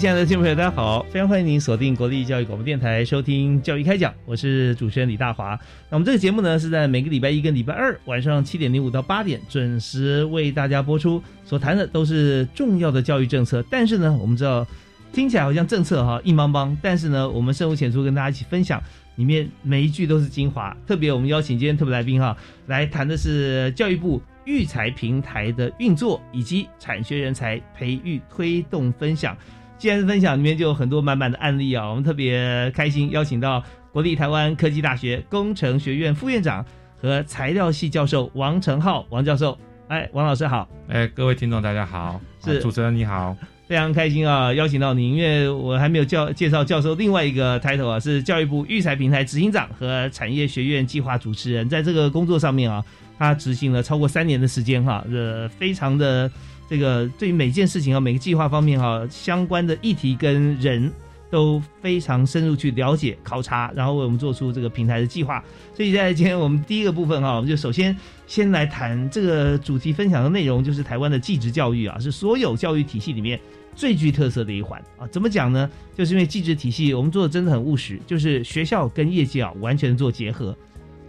亲爱的听众朋友，大家好！非常欢迎您锁定国立教育广播电台收听《教育开讲》，我是主持人李大华。那我们这个节目呢，是在每个礼拜一跟礼拜二晚上七点零五到八点准时为大家播出，所谈的都是重要的教育政策。但是呢，我们知道听起来好像政策哈硬邦邦，但是呢，我们深入浅出跟大家一起分享，里面每一句都是精华。特别我们邀请今天特别来宾哈，来谈的是教育部育才平台的运作以及产学人才培育推动分享。既然是分享，里面就有很多满满的案例啊！我们特别开心，邀请到国立台湾科技大学工程学院副院长和材料系教授王成浩王教授。哎，王老师好！哎，各位听众大家好，是主持人你好，非常开心啊！邀请到您，因为我还没有教介绍教授另外一个 title 啊，是教育部育才平台执行长和产业学院计划主持人，在这个工作上面啊，他执行了超过三年的时间哈，呃，非常的。这个对于每件事情啊，每个计划方面哈，相关的议题跟人都非常深入去了解考察，然后为我们做出这个平台的计划。所以在今天我们第一个部分哈，我们就首先先来谈这个主题分享的内容，就是台湾的技职教育啊，是所有教育体系里面最具特色的一环啊。怎么讲呢？就是因为技职体系我们做的真的很务实，就是学校跟业界啊完全做结合。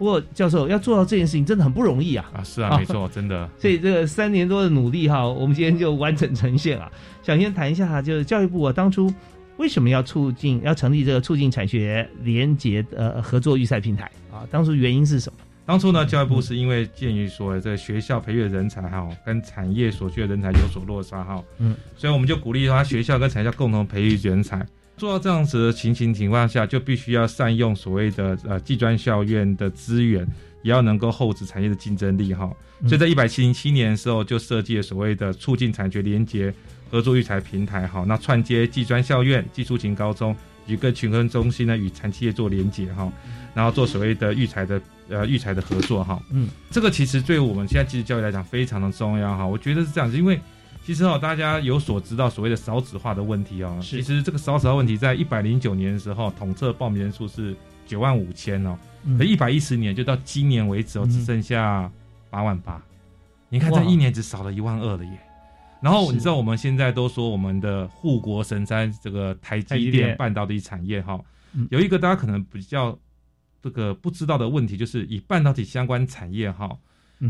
不过，教授要做到这件事情真的很不容易啊！啊，是啊，没错，真的。所以这个三年多的努力哈，我们今天就完整呈现啊。想先谈一下，就是教育部啊，当初为什么要促进、要成立这个促进产学联结呃合作育才平台啊？当初原因是什么？当初呢，教育部是因为鉴于说这学校培育的人才哈，跟产业所需的人才有所落差哈，嗯，所以我们就鼓励他学校跟产业共同培育人才。做到这样子的情形情况下，就必须要善用所谓的呃技专校院的资源，也要能够厚植产业的竞争力哈。所以在一百七零七年的时候，就设计了所谓的促进产学联结合作育才平台哈。那串接技专校院、技术型高中与各群科中心呢，与产企业做连结哈，然后做所谓的育才的呃育才的合作哈。嗯，这个其实对我们现在技术教育来讲非常的重要哈。我觉得是这样子，因为。其实哦，大家有所知道所谓的少子化的问题哦。其实这个少子化问题在一百零九年的时候，统测报名人数是九万五千哦，可一百一十年就到今年为止哦，只剩下八万八。你看这一年只少了一万二了耶。然后你知道我们现在都说我们的护国神山这个台积电半导体产业哈，有一个大家可能比较这个不知道的问题，就是以半导体相关产业哈，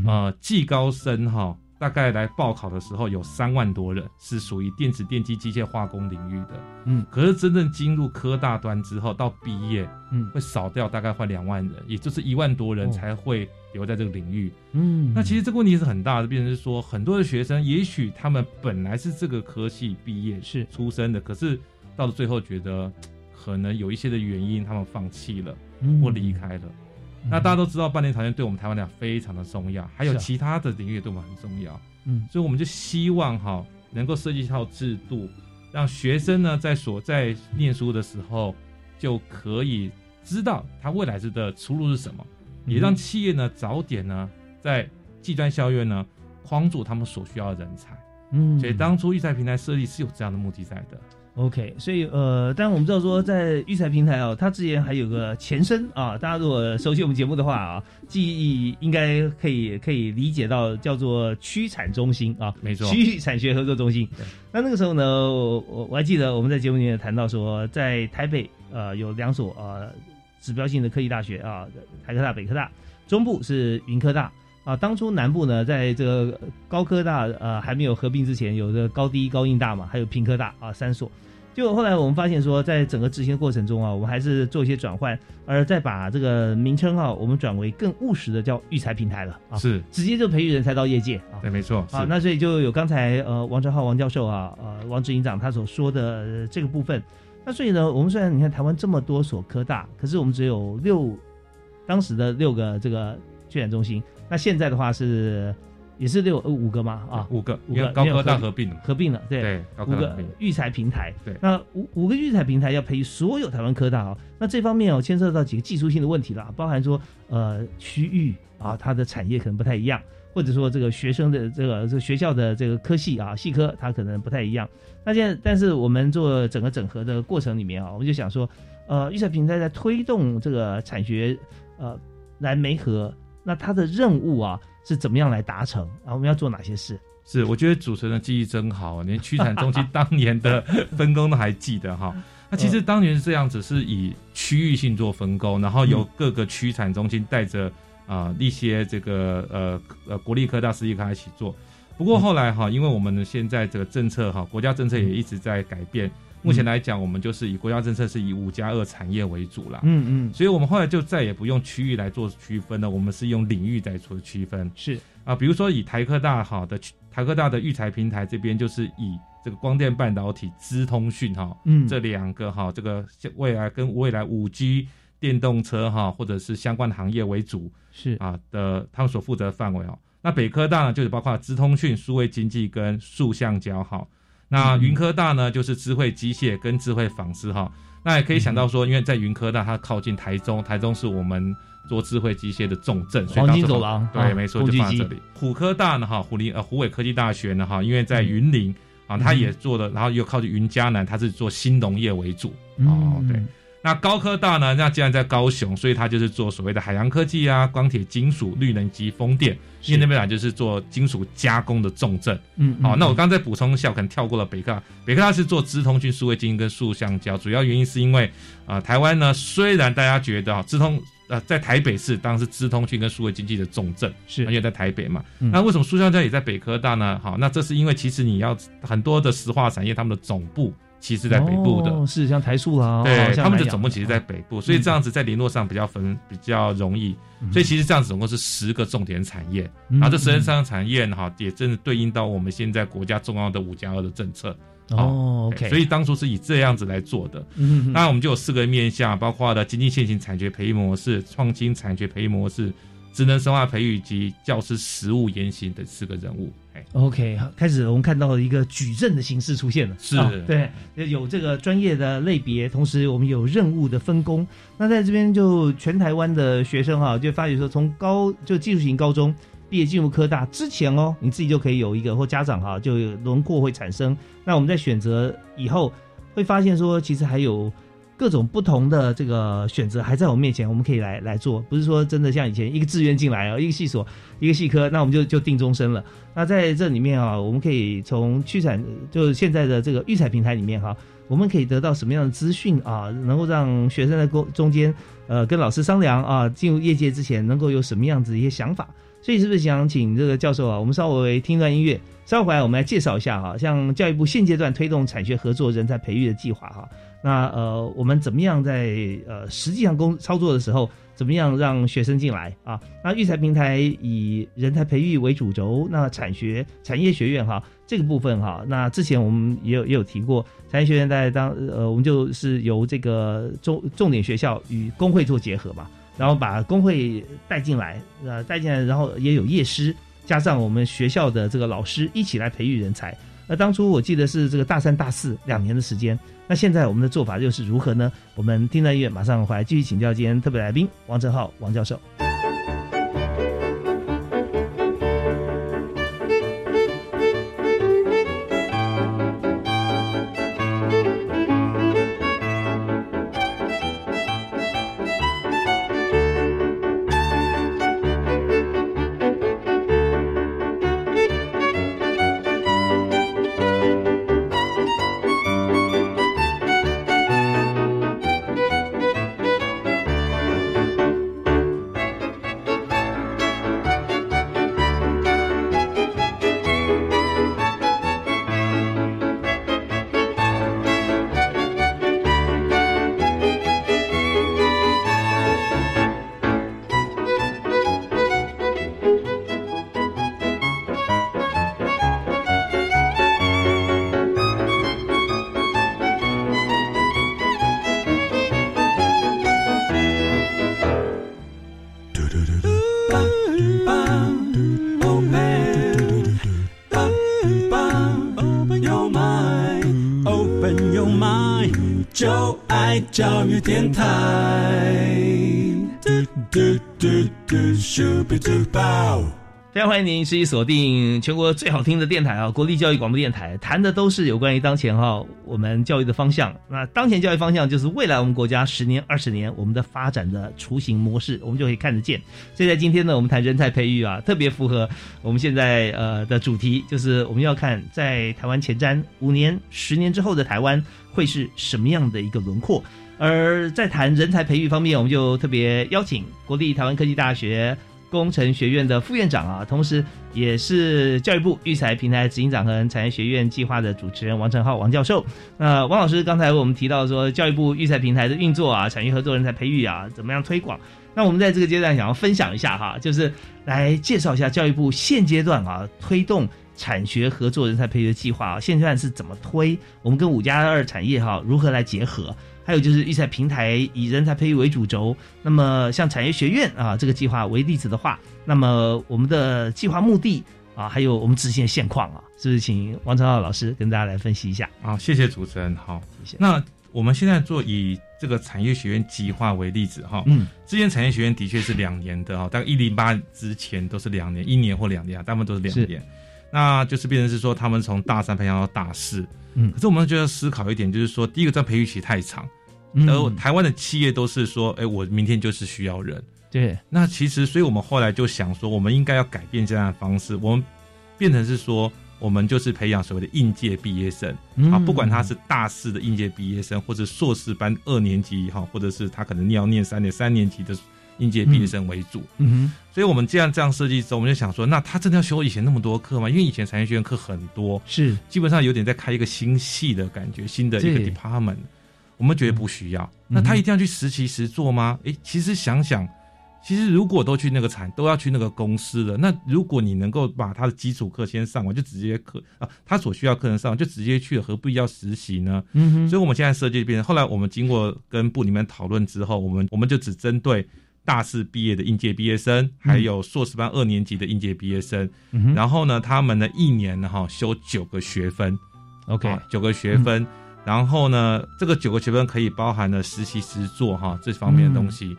呃，技高深哈。大概来报考的时候有三万多人是属于电子、电机、机械、化工领域的，嗯，可是真正进入科大端之后到毕业，嗯，会少掉大概快两万人，也就是一万多人才会留在这个领域，嗯，那其实这个问题是很大的，变成是说很多的学生，也许他们本来是这个科系毕业是。出身的，可是到了最后觉得可能有一些的原因，他们放弃了或离开了。那大家都知道，半年条件对我们台湾来讲非常的重要，还有其他的领域对我们很重要。嗯，所以我们就希望哈，能够设计一套制度，让学生呢在所在念书的时候就可以知道他未来的出路是什么，也让企业呢早点呢在技专校院呢框住他们所需要的人才。嗯，所以当初育才平台设立是有这样的目的在的。OK，所以呃，当然我们知道说，在育才平台哦，它之前还有个前身啊。大家如果熟悉我们节目的话啊，记忆应该可以可以理解到叫做区产中心啊，没错，区域产学合作中心。那那个时候呢，我我我还记得我们在节目里面谈到说，在台北呃有两所呃指标性的科技大学啊，台科大、北科大，中部是云科大，啊，当初南部呢，在这个高科大呃还没有合并之前，有个高低高应大嘛，还有平科大啊三所。就后来我们发现说，在整个执行的过程中啊，我们还是做一些转换，而再把这个名称啊，我们转为更务实的叫育才平台了啊，是直接就培育人才到业界啊。对，没错。啊，那所以就有刚才呃王哲浩王教授啊，呃王执行长他所说的这个部分。那所以呢，我们虽然你看台湾这么多所科大，可是我们只有六当时的六个这个训练中心，那现在的话是。也是六五个吗？啊，五个，五个高科大合并了，合并了，对，对，五个育才平台，对，那五五个育才平台要培育所有台湾科大啊，那这方面哦牵涉到几个技术性的问题了，包含说呃区域啊，它的产业可能不太一样，或者说这个学生的这个这个学校的这个科系啊系科它可能不太一样。那现在但是我们做整个整合的过程里面啊，我们就想说，呃育才平台在推动这个产学呃来媒合，那它的任务啊。是怎么样来达成啊？我们要做哪些事？是，我觉得主持人的记忆真好，连区产中心当年的分工都还记得哈。那其实当年是这样子，是以区域性做分工，然后由各个区产中心带着啊一些这个呃呃国立科大、私立科大一起做。不过后来哈，因为我们现在这个政策哈，国家政策也一直在改变。目前来讲，我们就是以国家政策是以五加二产业为主啦。嗯嗯，所以我们后来就再也不用区域来做区分了，我们是用领域在做区分。是啊，比如说以台科大好的台科大的育才平台这边，就是以这个光电半导体、资通讯哈，嗯，这两个哈，这个未来跟未来五 G 电动车哈，或者是相关的行业为主，是啊的，他们所负责范围哦。那北科大呢，就是包括资通讯、数位经济跟数橡胶哈。那云科大呢，就是智慧机械跟智慧纺织哈。那也可以想到说，因为在云科大它靠近台中，台中是我们做智慧机械的重镇，黄金走廊对，没错，就放在这里。虎科大呢哈，虎林呃虎尾科技大学呢哈，因为在云林啊，它也做的，然后又靠近云嘉南，它是做新农业为主哦，对。那高科大呢？那既然在高雄，所以它就是做所谓的海洋科技啊、钢铁、金属、绿能及风电，因为那边来就是做金属加工的重镇。嗯，好，那我刚才补充一下，可能跳过了北科大。北科大是做资通讯、数位晶跟塑橡胶，主要原因是因为啊，台湾呢虽然大家觉得啊，资通呃在台北市当然是资通讯跟数位经济的重镇，是因为在台北嘛。那为什么塑橡胶也在北科大呢？好，那这是因为其实你要很多的石化产业，他们的总部。其实，在北部的，是像台塑啦，对，他们的总部其实在北部，所以这样子在联络上比较分比较容易。所以其实这样子总共是十个重点产业，然后这十个重产业哈，也正是对应到我们现在国家重要的五加二的政策。哦，OK，所以当初是以这样子来做的。嗯，那我们就有四个面向，包括的经济现行产学培育模式、创新产学培育模式。职能生化培育及教师实务言行等四个人物。哎，OK，开始我们看到一个矩阵的形式出现了。是，对，有这个专业的类别，同时我们有任务的分工。那在这边就全台湾的学生哈，就发觉说，从高就技术型高中毕业进入科大之前哦，你自己就可以有一个或家长哈，就轮廓会产生。那我们在选择以后会发现说，其实还有。各种不同的这个选择还在我面前，我们可以来来做，不是说真的像以前一个志愿进来啊，一个系所，一个系科，那我们就就定终身了。那在这里面啊，我们可以从区产，就是现在的这个育才平台里面哈，我们可以得到什么样的资讯啊，能够让学生在中中间，呃，跟老师商量啊，进入业界之前能够有什么样子一些想法。所以是不是想请这个教授啊，我们稍微听段音乐，稍后回来我们来介绍一下哈，像教育部现阶段推动产学合作人才培育的计划哈。那呃，我们怎么样在呃实际上工操作的时候，怎么样让学生进来啊？那育才平台以人才培育为主轴，那产学产业学院哈这个部分哈，那之前我们也有也有提过，产业学院在当呃，我们就是由这个重重点学校与工会做结合嘛，然后把工会带进来，呃带进来，然后也有业师加上我们学校的这个老师一起来培育人才。那当初我记得是这个大三大四两年的时间。那现在我们的做法又是如何呢？我们听到音乐，马上回来继续请教今天特别来宾王正浩王教授。教育电台。嘟嘟嘟嘟咻比嘟爆。非常欢迎您持续锁定全国最好听的电台啊，国立教育广播电台，谈的都是有关于当前哈我们教育的方向。那当前教育方向就是未来我们国家十年、二十年我们的发展的雏形模式，我们就可以看得见。所以在今天呢，我们谈人才培育啊，特别符合我们现在呃的主题，就是我们要看在台湾前瞻五年、十年之后的台湾会是什么样的一个轮廓。而在谈人才培育方面，我们就特别邀请国立台湾科技大学。工程学院的副院长啊，同时也是教育部育才平台执行长和产业学院计划的主持人王成浩王教授。那王老师刚才我们提到说，教育部育才平台的运作啊，产业合作人才培育啊，怎么样推广？那我们在这个阶段想要分享一下哈，就是来介绍一下教育部现阶段啊推动产学合作人才培育的计划啊，现阶段是怎么推？我们跟五加二产业哈如何来结合？还有就是育才平台以人才培育为主轴，那么像产业学院啊这个计划为例子的话，那么我们的计划目的啊，还有我们执行的现况啊，是不是请王成浩老师跟大家来分析一下？好，谢谢主持人。好，谢谢。那我们现在做以这个产业学院计划为例子哈，嗯，之前产业学院的确是两年的哈，大概一零八之前都是两年，一年或两年，大部分都是两年。那就是变成是说他们从大三培养到大四。嗯，可是我们就要思考一点，就是说，第一个，这培育期太长，而台湾的企业都是说，哎，我明天就是需要人。对，那其实，所以我们后来就想说，我们应该要改变这样的方式，我们变成是说，我们就是培养所谓的应届毕业生。啊，不管他是大四的应届毕业生，或者硕士班二年级哈，或者是他可能要念三年三年级的应届毕业生为主。嗯哼，所以我们这样这样设计之后，我们就想说，那他真的要修以前那么多课吗？因为以前产业学院课很多，是基本上有点在开一个新系的感觉，新的一个 department。我们觉得不需要，那他一定要去实习实做吗？诶，其实想想，其实如果都去那个产，都要去那个公司的，那如果你能够把他的基础课先上完，就直接课啊，他所需要课程上完就直接去了，何必要实习呢？嗯哼。所以我们现在设计变成，后来我们经过跟部里面讨论之后，我们我们就只针对大四毕业的应届毕业生，还有硕士班二年级的应届毕业生，然后呢，他们呢一年呢哈修九个学分，OK，九个学分。然后呢，这个九个学分可以包含了实习、实做哈这方面的东西。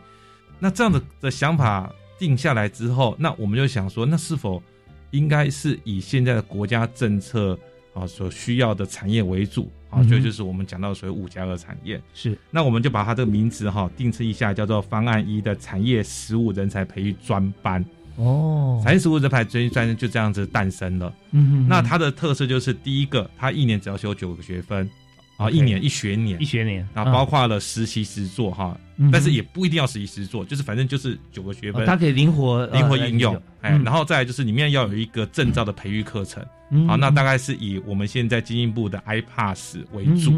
那这样的的想法定下来之后，那我们就想说，那是否应该是以现在的国家政策啊所需要的产业为主啊？所以就是我们讲到所谓五加二产业是。那我们就把它这个名字哈定制一下，叫做方案一的产业实务人才培育专班哦。产业实务人才培育专就这样子诞生了。嗯哼。那它的特色就是第一个，它一年只要修九个学分。啊，一年一学年，一学年，啊包括了实习实做哈，但是也不一定要实习实做，就是反正就是九个学分，它可以灵活灵活应用，哎，然后再就是里面要有一个证照的培育课程，好，那大概是以我们现在经营部的 iPass 为主，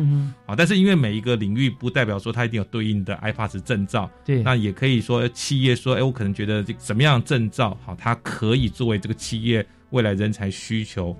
啊，但是因为每一个领域不代表说它一定有对应的 iPass 证照，对，那也可以说企业说，哎，我可能觉得这什么样的证照好，它可以作为这个企业未来人才需求，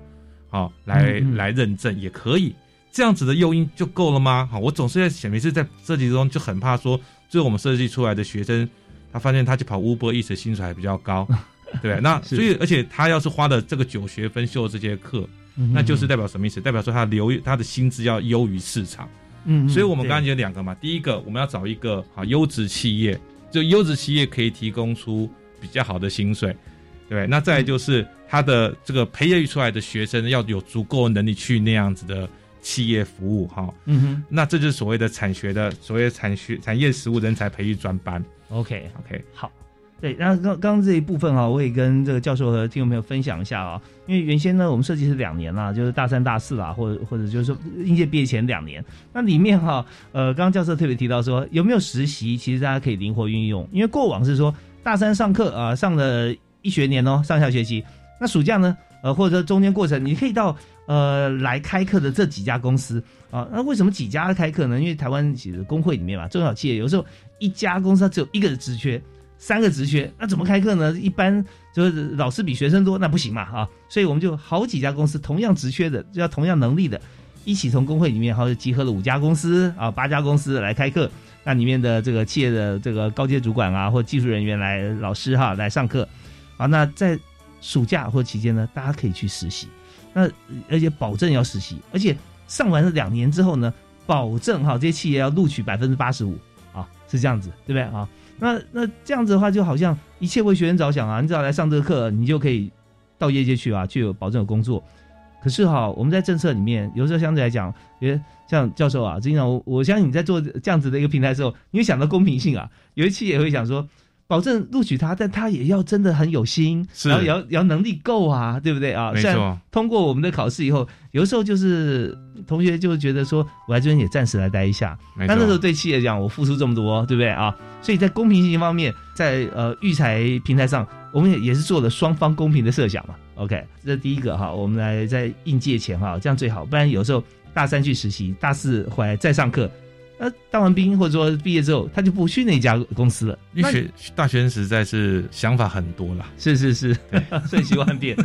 好来来认证也可以。这样子的诱因就够了吗？好，我总是在想，每次在设计中就很怕说，最后我们设计出来的学生，他发现他去跑 Uber，一时薪水还比较高，对那所以，而且他要是花了这个九学分修这些课，那就是代表什么意思？代表说他留他的薪资要优于市场。嗯，所以我们刚才有两个嘛，第一个我们要找一个好优质企业，就优质企业可以提供出比较好的薪水，对那再就是他的这个培育出来的学生要有足够能力去那样子的。企业服务哈，嗯哼，那这就是所谓的产学的所谓产学产业实务人才培育专班。OK OK，好，对，然后刚刚这一部分哈，我也跟这个教授和听众朋友分享一下啊，因为原先呢，我们设计是两年啦，就是大三大四啦，或者或者就是说应届毕业前两年，那里面哈，呃，刚刚教授特别提到说有没有实习，其实大家可以灵活运用，因为过往是说大三上课啊，上了一学年哦，上下学期，那暑假呢，呃，或者说中间过程你可以到。呃，来开课的这几家公司啊，那为什么几家开课呢？因为台湾其实工会里面嘛，中小企业有时候一家公司它只有一个职缺，三个职缺，那怎么开课呢？一般就是老师比学生多，那不行嘛啊！所以我们就好几家公司同样职缺的，就要同样能力的，一起从工会里面，好集合了五家公司啊，八家公司来开课。那里面的这个企业的这个高阶主管啊，或技术人员来，老师哈来上课啊。那在暑假或期间呢，大家可以去实习。那而且保证要实习，而且上完了两年之后呢，保证哈这些企业要录取百分之八十五啊，是这样子，对不对啊？那那这样子的话，就好像一切为学生着想啊，你只要来上这个课，你就可以到业界去啊，去有保证有工作。可是哈，我们在政策里面，有时候相对来讲，因为像教授啊，经常我我相信你在做这样子的一个平台的时候，你会想到公平性啊，有一期也会想说。保证录取他，但他也要真的很有心，是然后也要也要能力够啊，对不对啊？没错，通过我们的考试以后，有的时候就是同学就会觉得说，我来这边也暂时来待一下。没但那时候，对企业讲，我付出这么多，对不对啊？所以在公平性方面，在呃育才平台上，我们也也是做了双方公平的设想嘛。OK，这是第一个哈，我们来在应届前哈，这样最好，不然有时候大三去实习，大四回来再上课。那当完兵或者说毕业之后，他就不去那家公司了。那因为学大学生实在是想法很多啦。是是是，瞬息万变。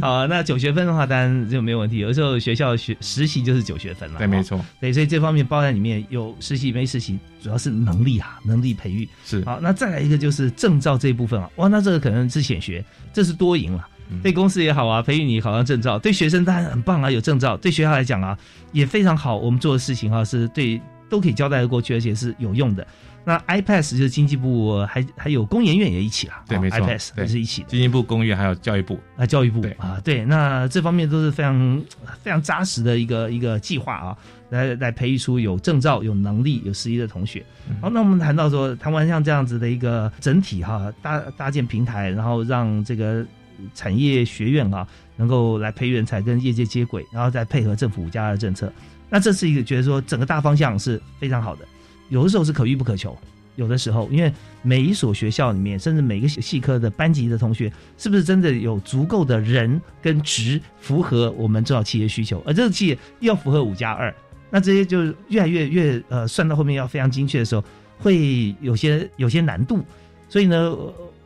好啊，那九学分的话，当然就没有问题。有时候学校学实习就是九学分了，对，哦没错，对，所以这方面包在里面有实习没实习，主要是能力啊，能力培育。是好，那再来一个就是证照这一部分啊，哇，那这个可能是显学，这是多赢了。嗯对公司也好啊，培育你考上证照，对学生当然很棒啊，有证照；对学校来讲啊，也非常好。我们做的事情啊，是对都可以交代的过去，而且是有用的。那 iPass 就是经济部还还有工研院也一起啦，哦对没错 iPass 也是一起的。经济部、工业还有教育部，啊，教育部对啊，对，那这方面都是非常非常扎实的一个一个计划啊，来来培育出有证照、有能力、有实力的同学。嗯好，那我们谈到说，台湾像这样子的一个整体哈，搭搭建平台，然后让这个产业学院啊，能够来培育人才，跟业界接轨，然后再配合政府五加二政策，那这是一个觉得说整个大方向是非常好的。有的时候是可遇不可求，有的时候因为每一所学校里面，甚至每个系科的班级的同学，是不是真的有足够的人跟值符合我们中小企业需求？而这个企业又要符合五加二，那这些就越来越越呃算到后面要非常精确的时候，会有些有些难度。所以呢，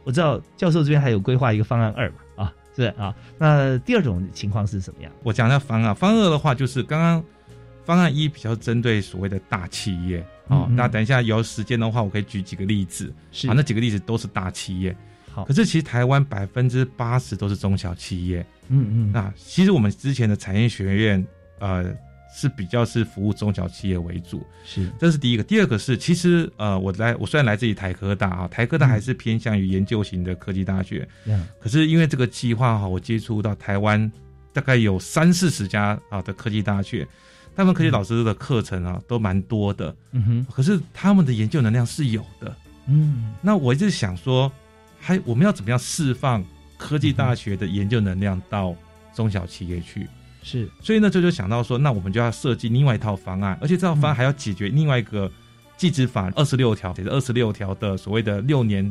我知道教授这边还有规划一个方案二嘛，啊，是啊。那第二种情况是什么样？我讲一下方案。方案二的话，就是刚刚方案一比较针对所谓的大企业哦。嗯嗯那等一下有时间的话，我可以举几个例子。是啊，那几个例子都是大企业。好可是其实台湾百分之八十都是中小企业。嗯嗯那其实我们之前的产业学院，呃，是比较是服务中小企业为主，是这是第一个。第二个是，其实呃，我来我虽然来自于台科大啊，台科大嗯还是偏向于研究型的科技大学，嗯可是因为这个计划哈，我接触到台湾大概有三四十家啊的科技大学，他们科技老师的课程啊都蛮多的，嗯哼。可是他们的研究能量是有的。嗯。那我一直想说，还我们要怎么样释放科技大学的研究能量到中小企业去？是。所以呢，这就想到说，那我们就要设计另外一套方案，而且这套方案还要解决另外一个技职法二十六条，也是二十六条的所谓的六年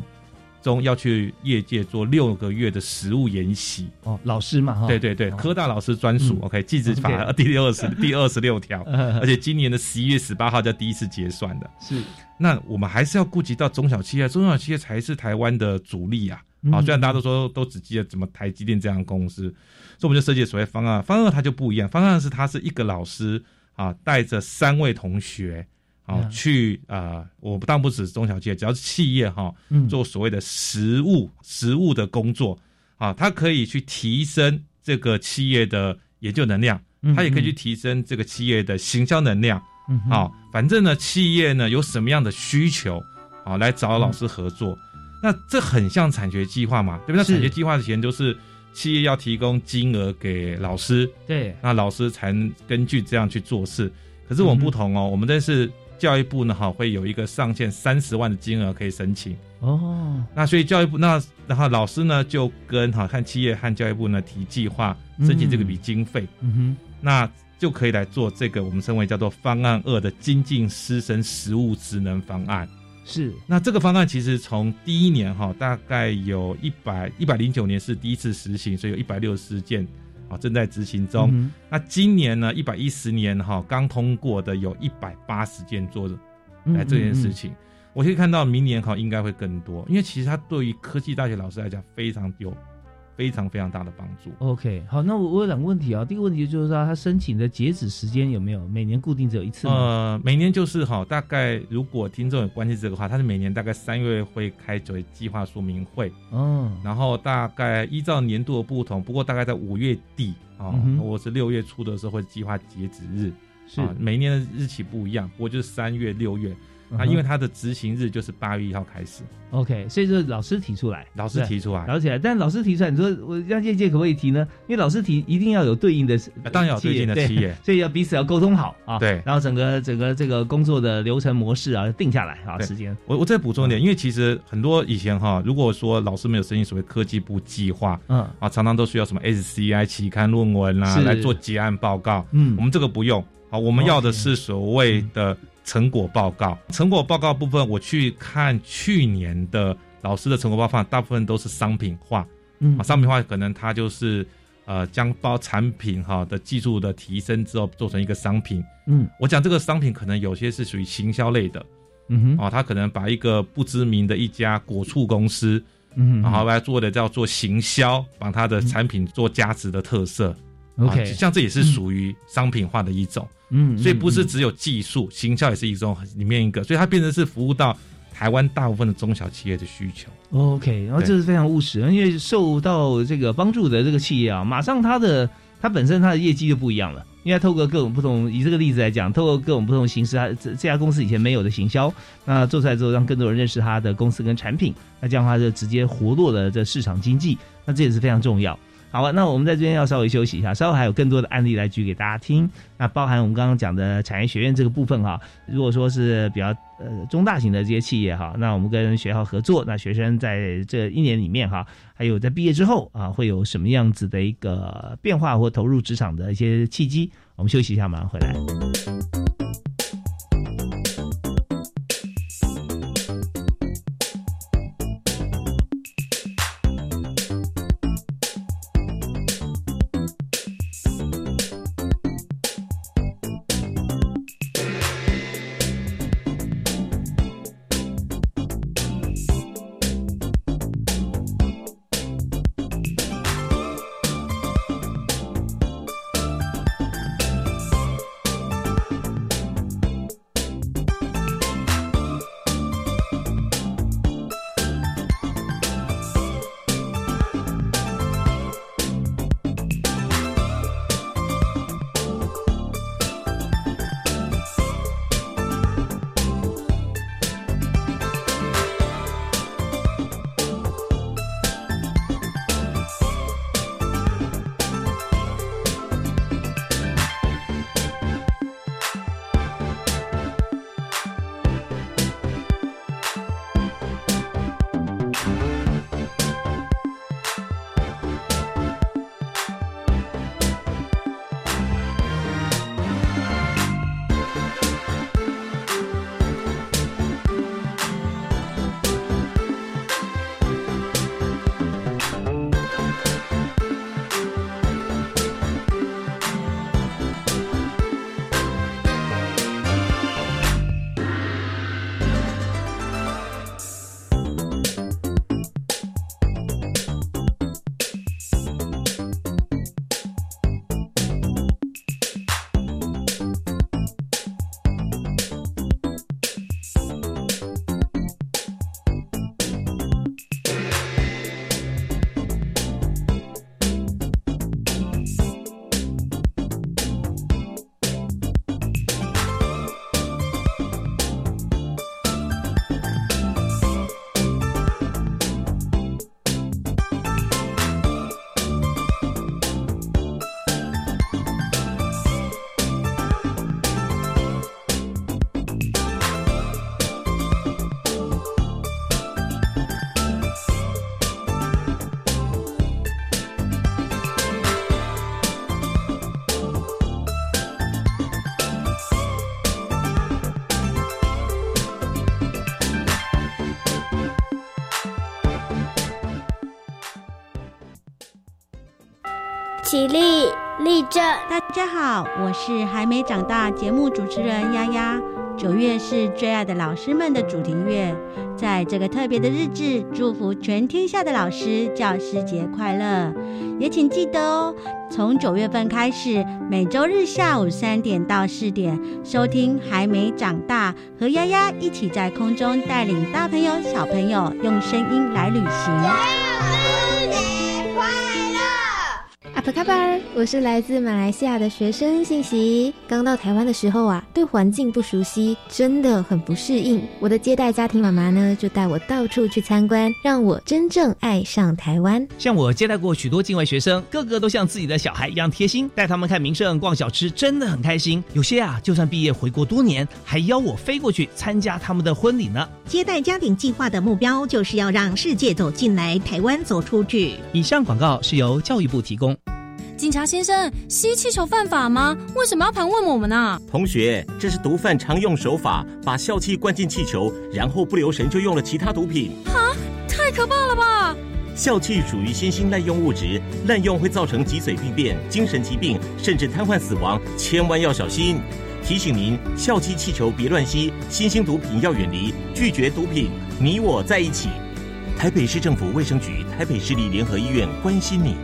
中要去业界做六个月的实务研习。哦，老师嘛哈，对对对，哦科大老师专属。嗯 OK，技职法第二十 第二十六条，呃而且今年的十一月十八号叫第一次结算的。是那我们还是要顾及到中小企业，中小企业才是台湾的主力啊。嗯好，虽然大家都说都只记得怎么台积电这样的公司，所以我们就设计了所谓方案。方案它就不一样，方案是它是一个老师啊带着三位同学啊嗯去啊，我当然不止中小企业，只要是企业哈、嗯做所谓的实物实物的工作啊，它可以去提升这个企业的研究能量，嗯它也可以去提升这个企业的行销能量。嗯反正呢，企业呢有什么样的需求，好、来找老师合作。那这很像产学计划嘛，对不对？那产学计划的钱就是企业要提供金额给老师，对那老师才能根据这样去做事。可是我们不同哦，我们这是教育部呢，哈，会有一个上限三十万的金额可以申请。哦那所以教育部那然后老师呢就跟哈看企业和教育部呢提计划，申请这个笔经费。嗯哼那就可以来做这个我们称为叫做方案二的精进师生实务职能方案。是那这个方案其实从第一年哈，大概有一百一百零九年是第一次实行，所以有一百六十件啊正在执行中。嗯那今年呢，一百一十年哈刚通过的有一百八十件做的来这件事情。我可以看到明年哈应该会更多，因为其实它对于科技大学老师来讲非常有非常非常大的帮助。OK，好，那我我有两个问题啊。第一个问题就是说，他申请的截止时间有没有每年固定只有一次？呃，每年就是哈，大概如果听众有关心这个话，他是每年大概三月会开所谓计划说明会，嗯，然后大概依照年度的不同，不过大概在五月底啊，或是六月初的时候会计划截止日。是啊，每年的日期不一样，不过就是三月、六月。嗯那因为它的执行日就是八月一号开始，OK，所以就是老师提出来，老师提出来，了解。但老师提出来，你说我让业界可不可以提呢？因为老师提一定要有对应的啊当然有对应的企业，所以要彼此要沟通好啊。对，然后整个整个这个工作的流程模式啊定下来啊，时间。我我再补充一点，因为其实很多以前哈，如果说老师没有申请所谓科技部计划，嗯啊，常常都需要什么 SCI 期刊论文啦、是来做结案报告。嗯我们这个不用，好，我们要的是所谓的成果报告。成果报告部分，我去看去年的老师的成果报告，大部分都是商品化。嗯啊，商品化可能它就是呃将包产品哈的技术的提升之后做成一个商品。嗯我讲这个商品可能有些是属于行销类的嗯哼哦，他可能把一个不知名的一家果醋公司，嗯然后来做的叫做行销，把它的产品做价值的特色。啊 OK，像这也是属于商品化的一种，嗯，所以不是嗯只有技术，行销也是一种里面一个，所以它变成是服务到台湾大部分的中小企业的需求。OK，然后这是非常务实，因为受到这个帮助的这个企业啊，马上它的它本身它的业绩就不一样了，因为透过各种不同，以这个例子来讲，透过各种不同形式，它这这家公司以前没有的行销，那做出来之后，让更多人认识它的公司跟产品，那这样的话就直接活络了这市场经济，那这也是非常重要。好吧，那我们在这边要稍微休息一下，稍后还有更多的案例来举给大家听。那包含我们刚刚讲的产业学院这个部分哈，如果说是比较呃中大型的这些企业哈，那我们跟学校合作，那学生在这一年里面哈，还有在毕业之后啊，会有什么样子的一个变化或投入职场的一些契机？我们休息一下，马上回来。起立，立正。大家好，我是还没长大节目主持人丫丫。九月是最爱的老师们的主题月，在这个特别的日子，祝福全天下的老师教师节快乐！也请记得哦，从九月份开始，每周日下午三点到四点，收听还没长大，和丫丫一起在空中带领大朋友小朋友用声音来旅行。帕卡巴尔，我是来自马来西亚的学生信息。刚到台湾的时候啊，对环境不熟悉，真的很不适应。我的接待家庭妈妈呢，就带我到处去参观，让我真正爱上台湾。像我接待过许多境外学生，个个都像自己的小孩一样贴心，带他们看名胜、逛小吃，真的很开心。有些啊，就算毕业回国多年，还邀我飞过去参加他们的婚礼呢。接待家庭计划的目标就是要让世界走进来，台湾走出去。以上广告是由教育部提供。警察先生，吸气球犯法吗？为什么要盘问我们呢？同学，这是毒贩常用手法，把笑气灌进气球，然后不留神就用了其他毒品。哈，太可怕了吧！笑气属于新兴滥用物质，滥用会造成脊髓病变、精神疾病，甚至瘫痪死亡，千万要小心。提醒您，笑气气球别乱吸，新兴毒品要远离，拒绝毒品，你我在一起。台北市政府卫生局、台北市立联合医院关心您。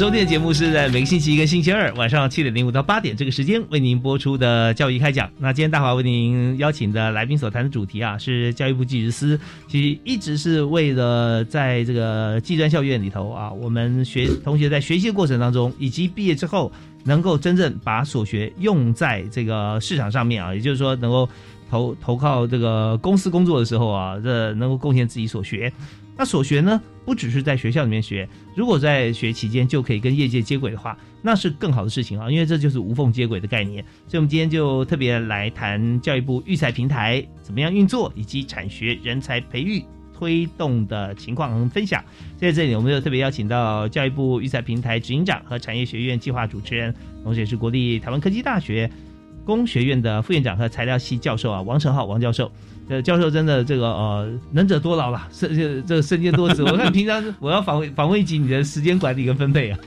收听的节目是在每个星期一跟星期二晚上七点零五到八点这个时间为您播出的教育开讲。那今天大华为您邀请的来宾所谈的主题啊，是教育部技师司，其实一直是为了在这个技专校院里头啊，我们学同学在学习的过程当中，以及毕业之后，能够真正把所学用在这个市场上面啊，也就是说能够投投靠这个公司工作的时候啊，这能够贡献自己所学。那所学呢，不只是在学校里面学，如果在学期间就可以跟业界接轨的话，那是更好的事情啊，因为这就是无缝接轨的概念。所以，我们今天就特别来谈教育部育才平台怎么样运作，以及产学人才培育推动的情况和分享。在这里，我们就特别邀请到教育部育才平台执行长和产业学院计划主持人，同时也是国立台湾科技大学工学院的副院长和材料系教授啊，王成浩王教授。呃，教授真的这个呃，能者多劳了，身这这个身兼多职。我看平常我要访问访问一集，你的时间管理跟分配啊。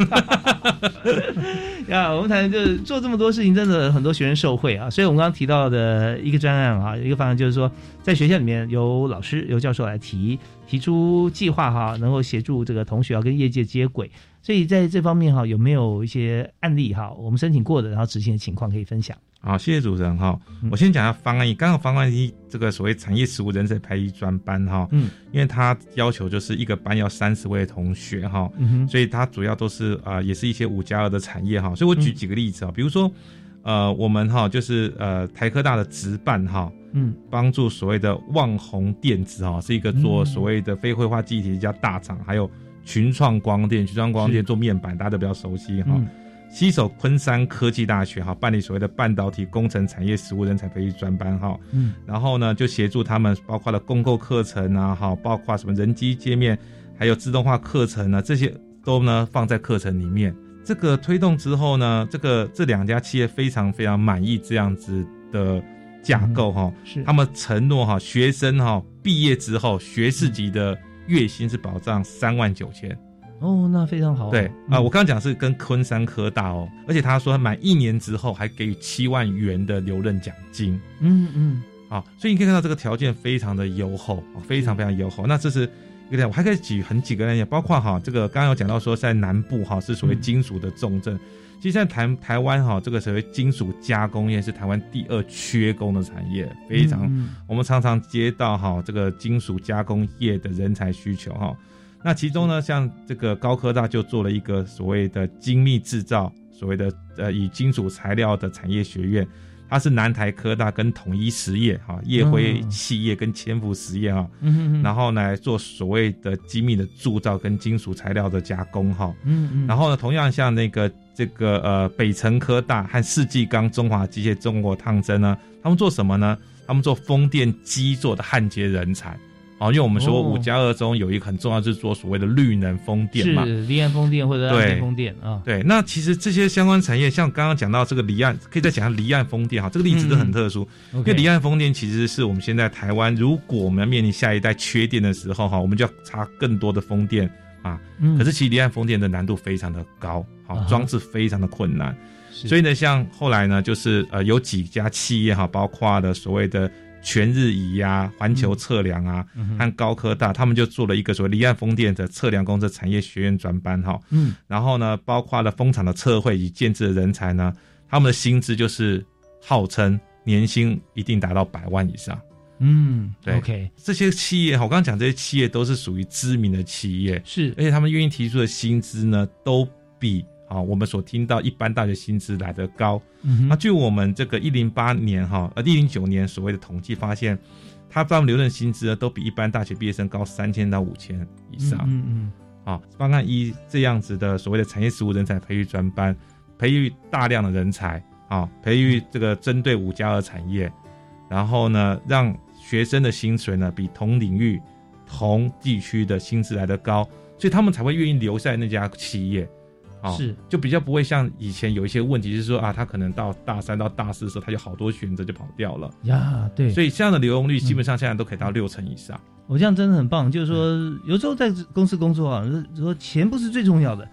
呀，我们谈就是做这么多事情，真的很多学生受惠啊。所以我们刚刚提到的一个专案啊，一个方案就是说，在学校里面由老师由教授来提提出计划哈，能够协助这个同学要跟业界接轨。所以在这方面哈，有没有一些案例哈，我们申请过的，然后执行的情况可以分享？好，谢谢主持人哈。我先讲下方案一，刚好方案一这个所谓产业实务人才培育专班哈，嗯，因为它要求就是一个班要三十位同学哈，嗯哼所以它主要都是啊、呃也是一些五加二的产业哈。所以我举几个例子啊，比如说呃，我们哈就是呃台科大的职办哈，嗯，帮助所谓的旺宏电子哈，是一个做嗯所谓的非绘画记忆体的一家大厂，还有群创光电，群创光电做面板，大家都比较熟悉哈。嗯携手昆山科技大学哈，办理所谓的半导体工程产业实务人才培育专班哈，嗯，然后呢就协助他们，包括了共构课程啊，哈，包括什么人机界面，还有自动化课程啊，这些都呢放在课程里面。这个推动之后呢，这个这两家企业非常非常满意这样子的架构哈、是他们承诺哈，学生哈毕业之后学士级的月薪是保障三万九千。哦，那非常好。对啊、我刚刚讲是跟昆山科大哦，而且他说满一年之后还给予七万元的留任奖金。嗯嗯，好，所以你可以看到这个条件非常的优厚，哦非常非常优厚。那这是我还可以举很几个例子，包括哈，这个刚刚有讲到说在南部哈是所谓金属的重镇，其实在台台湾哈这个所谓金属加工业是台湾第二缺工的产业，非常、嗯我们常常接到哈这个金属加工业的人才需求哈。那其中呢，像这个高科大就做了一个所谓的精密制造，所谓的呃以金属材料的产业学院，它是南台科大跟统一实业哈、叶辉嗯企业跟千福实业哈、然后呢做所谓的精密的铸造跟金属材料的加工哈、嗯嗯然后呢，同样像那个这个呃北城科大和世纪钢中华机械中国烫针呢，他们做什么呢？他们做风电机座的焊接人才。哦，因为我们说哦五加二中有一个很重要，就是做所谓的绿能风电嘛。是离岸风电或者岸边风电啊。对，那其实这些相关产业，像刚刚讲到这个离岸，可以再讲下离岸风电哈，这个例子都很特殊，嗯因为离岸风电其实是我们现在台湾，如果我们要面临下一代缺电的时候哈，我们就要插更多的风电啊。嗯可是其实离岸风电的难度非常的高，好、啊装置非常的困难，是所以呢，像后来呢，就是呃有几家企业哈，包括的所谓的。全日仪啊、环球测量啊，嗯哼。和高科大，他们就做了一个所谓离岸风电的测量工程产业学院专班哈。嗯，然后呢，包括了风场的测绘与建制的人才呢，他们的薪资就是号称年薪一定达到百万以上。嗯，对。OK，这些企业，我刚刚讲这些企业都是属于知名的企业，是，而且他们愿意提出的薪资呢，都比啊我们所听到一般大学薪资来得高。嗯哼那据我们这个一零八年哈呃一零九年所谓的统计发现，他他们留任薪资呢都比一般大学毕业生高三千到五千以上。嗯嗯啊，方案一这样子的所谓的产业实务人才培育专班，培育大量的人才啊，培育这个针对五加二产业，然后呢，让学生的薪水呢比同领域、同地区的薪资来得高，所以他们才会愿意留在那家企业。啊，是。就比较不会像以前有一些问题，就是说啊，他可能到大三到大四的时候，他有好多选择就跑掉了。嗯呀，对，所以这样的留用率基本上现在都可以到六成以上。我这样真的很棒，就是说有时候在公司工作啊，就是说钱不是最重要的，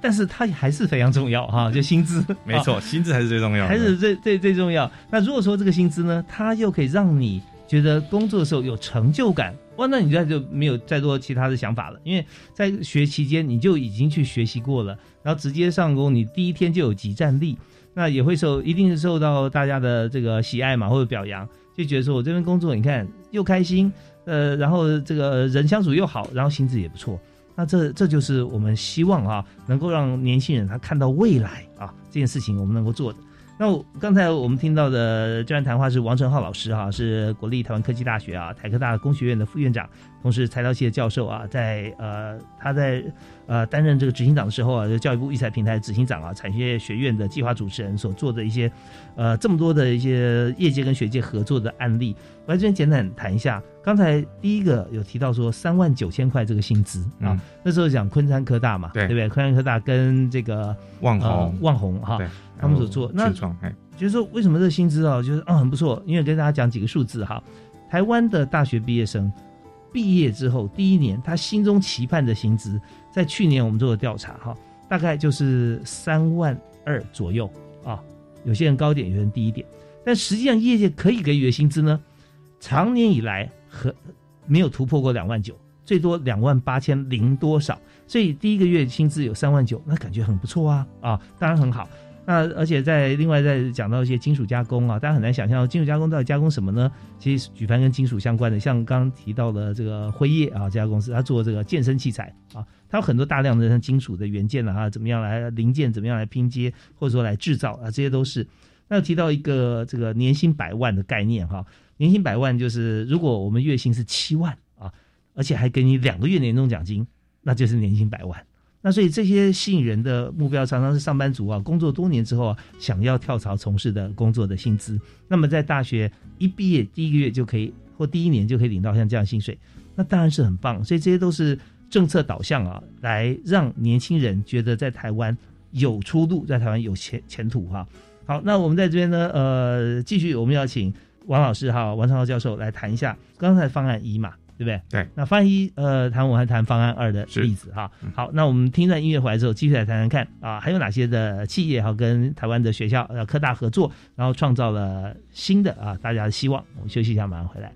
但是它还是非常重要哈，就薪资，没错，啊。薪资还是最重要的，还是最最最重要。那如果说这个薪资呢，它又可以让你觉得工作的时候有成就感，哇，那你这就没有再多其他的想法了，因为在学期间你就已经去学习过了，然后直接上工，你第一天就有即战力，那也会受一定是受到大家的这个喜爱嘛，或者表扬，就觉得说我这边工作你看又开心，呃，然后这个人相处又好，然后薪资也不错。那这这就是我们希望啊，能够让年轻人他看到未来啊这件事情我们能够做的。那我刚才我们听到的这段谈话是王成浩老师哈、是国立台湾科技大学啊台科大工学院的副院长，同时材料系的教授啊，在呃他在呃担任这个执行长的时候啊，就教育部育才平台执行长啊，产业学院的计划主持人所做的一些呃这么多的一些业界跟学界合作的案例，我来这边简短谈一下。刚才第一个有提到说三万九千块这个薪资啊，嗯。那时候讲昆山科大嘛，对。对不对？昆山科大跟这个旺呃宏旺宏哈。对，他们所做。那就是说为什么这个薪资啊，就是啊很不错，因为跟大家讲几个数字哈，台湾的大学毕业生毕业之后第一年，他心中期盼的薪资，在去年我们做的调查哈，大概就是三万二左右啊，有些人高一点，有些人低一点，但实际上业界可以给予的薪资呢，常年以来和没有突破过两万九，最多两万八千零多少，所以第一个月薪资有三万九，那感觉很不错啊啊，当然很好。那而且在另外再讲到一些金属加工啊，大家很难想象金属加工到底加工什么呢？其实举凡跟金属相关的，像刚刚提到的这个辉业啊这家公司，它做这个健身器材啊，它有很多大量的像金属的元件啊，怎么样来零件怎么样来拼接，或者说来制造啊，这些都是。那提到一个这个年薪百万的概念哈，年薪百万就是如果我们月薪是七万啊，而且还给你两个月年终奖金，那就是年薪百万。那所以这些吸引人的目标常常是上班族啊，工作多年之后啊，想要跳槽从事的工作的薪资。那么在大学一毕业第一个月就可以，或第一年就可以领到像这样薪水，那当然是很棒。所以这些都是政策导向啊，来让年轻人觉得在台湾有出路，在台湾有前前途哈、好，那我们在这边呢，呃，继续我们要请王老师哈，王长浩教授来谈一下刚才方案一嘛，对不对？对。那方案一，呃，谈我还谈方案二的例子哈。好，那我们听一段音乐回来之后，继续来谈谈看啊，还有哪些的企业哈跟台湾的学校呃科大合作，然后创造了新的啊大家的希望。我们休息一下，马上回来。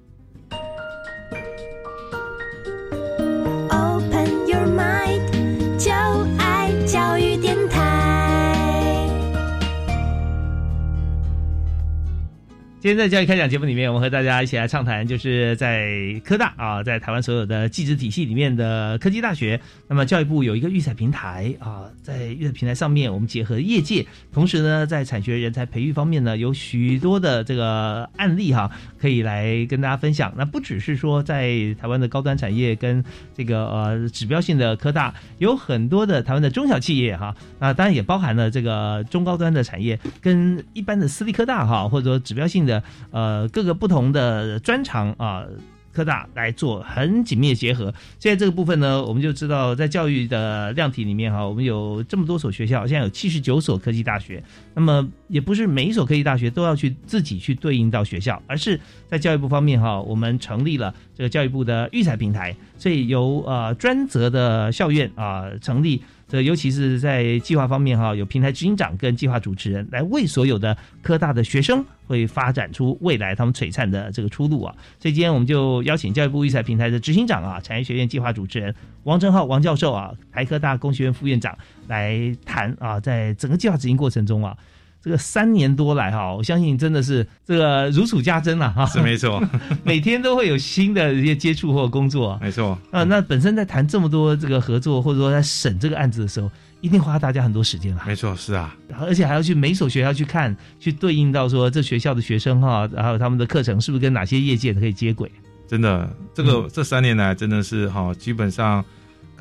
今天在教育开讲节目里面，我们和大家一起来畅谈，就是在科大啊，在台湾所有的技职体系里面的科技大学。那么教育部有一个育才平台啊，在育才平台上面，我们结合业界，同时呢，在产学人才培育方面呢，有许多的这个案例哈，可以来跟大家分享。那不只是说在台湾的高端产业跟这个呃指标性的科大，有很多的台湾的中小企业哈，那当然也包含了这个中高端的产业跟一般的私立科大哈，或者说指标性的呃各个不同的专长啊。科大来做很紧密的结合。现在这个部分呢，我们就知道在教育的量体里面哈，我们有这么多所学校，现在有七十九所科技大学。那么也不是每一所科技大学都要去自己去对应到学校，而是在教育部方面哈，我们成立了这个教育部的育才平台，所以由呃专责的校院啊成立。这尤其是在计划方面哈，有平台执行长跟计划主持人来为所有的科大的学生会发展出未来他们璀璨的这个出路啊。所以今天我们就邀请教育部育才平台的执行长啊，产业学院计划主持人王正浩王教授啊，台科大工学院副院长来谈啊，在整个计划执行过程中啊。这个三年多来哈，我相信真的是这个如数家珍了哈。是没错，每天都会有新的一些接触或工作。没错啊，那本身在谈这么多这个合作，或者说在审这个案子的时候，一定花大家很多时间了。没错，是啊，而且还要去每所学校去看，去对应到说这学校的学生哈，还有他们的课程是不是跟哪些业界可以接轨。真的，这个这三年来真的是哈，基本上。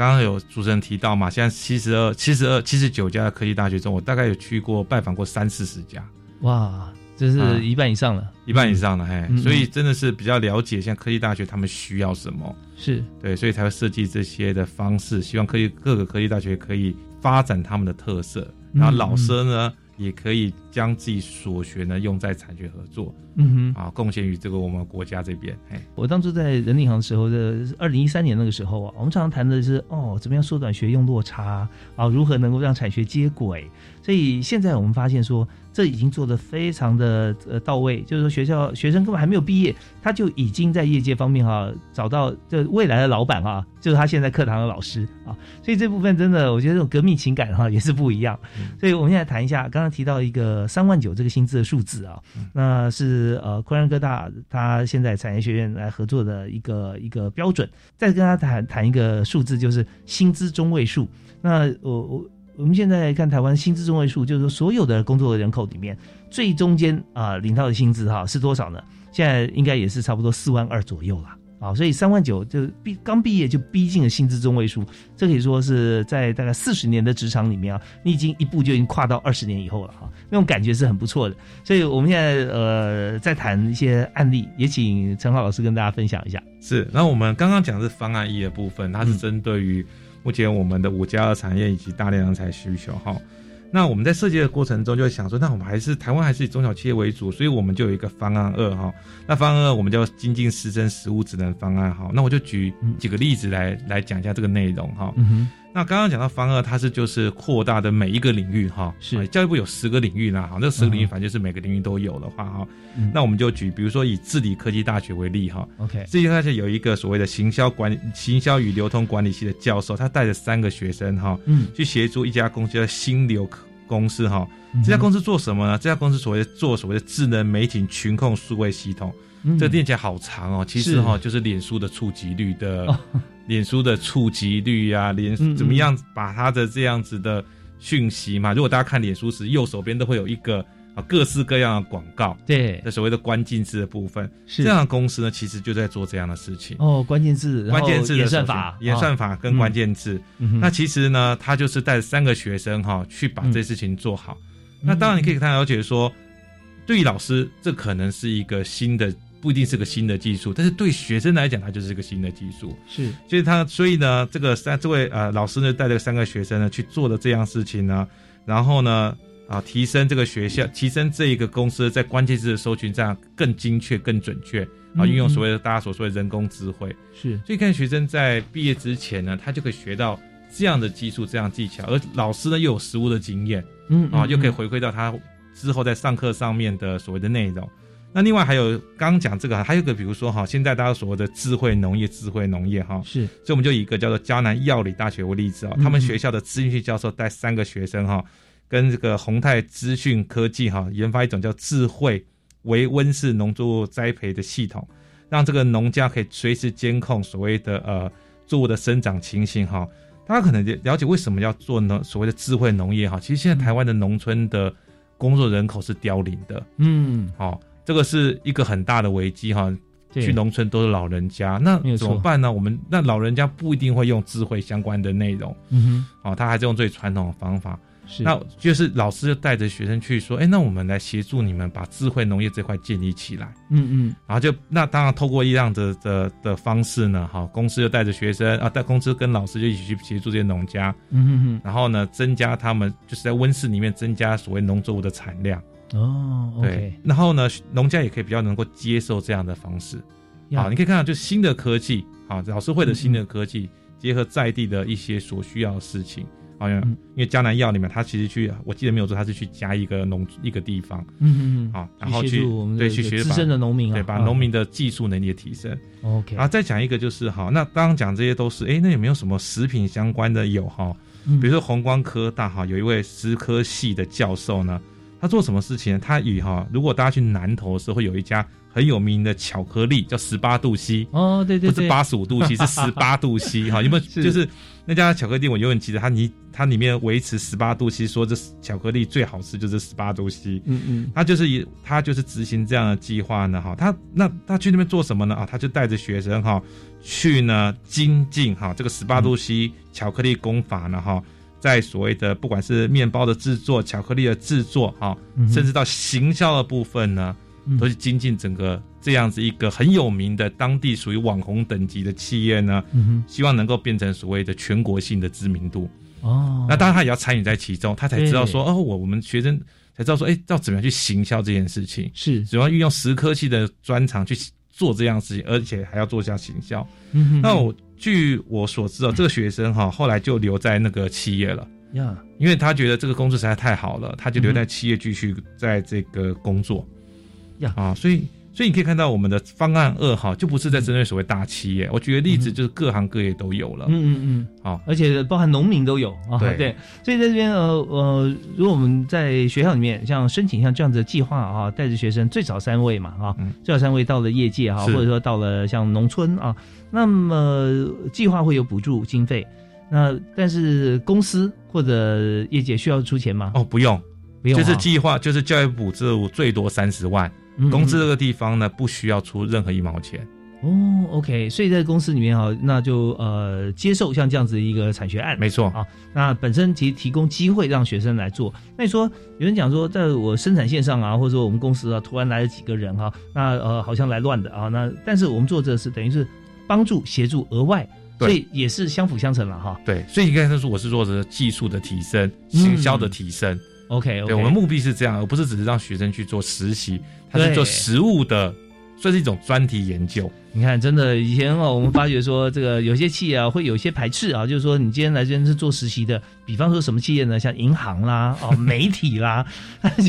刚刚有主持人提到嘛，现在七十二、七十二、七十九家的科技大学中，我大概有去过拜访过三四十家，哇，这是一半以上了，一半以上了，嘿，所以真的是比较了解现在科技大学他们需要什么，是。对，所以才会设计这些的方式，希望科技各个科技大学可以发展他们的特色，然后老师呢。也可以将自己所学呢用在产学合作，嗯哼，啊，贡献于这个我们国家这边。哎，我当初在人力行的时候的二零一三年那个时候啊，我们常常谈的是哦，怎么样缩短学用落差啊，如何能够让产学接轨。所以现在我们发现说。这已经做的非常的呃到位，就是说学校学生根本还没有毕业，他就已经在业界方面哈找到这未来的老板啊，就是他现在课堂的老师啊，所以这部分真的我觉得这种革命情感哈也是不一样。所以我们现在谈一下，刚刚提到一个三万九这个薪资的数字啊，那是呃昆山科大他现在产业学院来合作的一个一个标准，再跟他谈谈一个数字，就是薪资中位数。那我我。我们现在看台湾薪资中位数，就是说所有的工作的人口里面最中间啊领到的薪资哈是多少呢？现在应该也是差不多四万二左右了啊，所以三万九就毕刚毕业就逼近了薪资中位数，这可以说是在大概四十年的职场里面啊，你已经一步就已经跨到二十年以后了哈，那种感觉是很不错的。所以我们现在呃在谈一些案例，也请陈浩老师跟大家分享一下。是，那我们刚刚讲的是方案一的部分，它是针对于。目前我们的五加二产业以及大量人才需求哈，那我们在设计的过程中就会想说，那我们还是台湾还是以中小企业为主，所以我们就有一个方案二哈。那方案二我们叫精进师生实物职能方案哈。那我就举几个例子来来讲一下这个内容哈。那刚刚讲到方二，它是就是扩大的每一个领域哈，是。教育部有十个领域啦，好，那十个领域反正就是每个领域都有的话哈，那我们就举，比如说以治理科技大学为例哈，OK，治理大学有一个所谓的行销管理行销与流通管理系的教授，他带着三个学生哈，嗯，去协助一家公司叫新流公司哈，这家公司做什么呢？这家公司所谓做所谓的智能媒体群控数位系统。这念起来好长哦，其实哈就是脸书的触及率的，脸书的触及率呀，脸怎么样把它的这样子的讯息嘛？如果大家看脸书时，右手边都会有一个啊各式各样的广告，对，那所谓的关键字的部分，是。这样的公司呢，其实就在做这样的事情。哦。关键字，关键字演算法，演算法跟关键字，那其实呢，他就是带三个学生哈去把这事情做好。那当然你可以跟他了解说，对于老师，这可能是一个新的。不一定是个新的技术，但是对学生来讲，它就是个新的技术。是，所以他，所以呢，这个三这位呃老师呢，带着三个学生呢去做了这样事情呢，然后呢，啊，提升这个学校，提升这一个公司在关键字的搜寻上更精确、更准确，啊，运用所谓的大家所说的人工智慧。是，所以看学生在毕业之前呢，他就可以学到这样的技术、这样技巧，而老师呢又有实物的经验，嗯啊，又可以回馈到他之后在上课上面的所谓的内容。那另外还有刚刚讲这个，还有个比如说哈，现在大家所谓的智慧农业，智慧农业哈，是，所以我们就以一个叫做江南药理大学为例子哦，他们学校的资讯系教授带三个学生哈，跟这个宏泰资讯科技哈，研发一种叫智慧微温室农作物栽培的系统，让这个农家可以随时监控所谓的呃作物的生长情形哈。大家可能了解为什么要做农所谓的智慧农业哈，其实现在台湾的农村的工作人口是凋零的，嗯，好。这个是一个很大的危机哈，去农村都是老人家，那怎么办呢？我们那老人家不一定会用智慧相关的内容，嗯哼，哦，他还是用最传统的方法。是那就是老师就带着学生去说，哎，那我们来协助你们把智慧农业这块建立起来。嗯嗯，然后就那当然透过一样的的的方式呢，哈，公司就带着学生啊，带公司跟老师就一起去协助这些农家，嗯哼哼，然后呢，增加他们就是在温室里面增加所谓农作物的产量。哦对然后呢，农家也可以比较能够接受这样的方式。呀。好，你可以看到，就新的科技，好，老师会的新的科技，结合在地的一些所需要的事情。好像因为江南药里面，他其实去，我记得没有错，他是去加一个农一个地方，嗯嗯嗯。好，然后去对去学深的农民啊。对，把啊农民的技术能力的提升。OK，然后再讲一个就是哈，那刚刚讲这些都是，哎，那有没有什么食品相关的？有哈？嗯。比如说红光科大哈有一位食科系的教授呢，他做什么事情呢？他以哈，如果大家去南投的时候，会有一家很有名的巧克力叫十八度 C 哦，对对对，不是八十五度 C，是 十八度 C 哈。有没有？就是那家巧克力店，我永远记得它里它里面维持十八度 C，说这巧克力最好吃就是十八度 C。嗯嗯，他就是以他就是执行这样的计划呢，哈，他那他去那边做什么呢？啊，他就带着学生哈去呢精进哈这个十八度 C 巧克力工法呢哈，在所谓的不管是面包的制作、巧克力的制作哈，甚至到行销的部分呢，嗯。都是精进整个这样子一个很有名的当地属于网红等级的企业呢，嗯希望能够变成所谓的全国性的知名度。哦，那当然他也要参与在其中，他才知道说哦，我我们学生才知道说，哎，要怎么样去行销这件事情，是怎么样运用食科技的专长去做这样的事情，而且还要做下行销。嗯哼那我据我所知啊，这个学生哈后来就留在那个企业了。呀，因为他觉得这个工作实在太好了，他就留在企业继续在这个工作。呀啊，所以所以你可以看到我们的方案二哈，就不是在针对所谓大企业。我举个例子，就是各行各业都有了。嗯嗯嗯，好，而且包含农民都有啊。对对，所以在这边呃呃，如果我们在学校里面像申请像这样子的计划啊，带着学生最少三位嘛啊，最少三位到了业界哈，是或者说到了像农村啊，那么计划会有补助经费，那但是公司或者业界需要出钱吗？哦，不用，不用啊，就是计划，就是教育部资助最多三十万，嗯公司这个地方呢不需要出任何一毛钱。哦，OK，所以在公司里面哈，那就呃接受像这样子一个产学案，没错啊。那本身其实提供机会让学生来做。那你说有人讲说，在我生产线上啊，或者说我们公司啊，突然来了几个人哈，那呃好像来乱的啊，那但是我们做这是等于是帮助协助额外，对所以也是相辅相成了哈。对，所以你刚才说我是做的技术的提升、嗯行销的提升。OK，对，我们目的是这样，而不是只是让学生去做实习，他是做实物的，算是一种专题研究。你看，真的以前哦，我们发觉说，这个有些企业啊会有一些排斥啊，就是说你今天来这边是做实习的，比方说什么企业呢？像银行啦、哦媒体啦，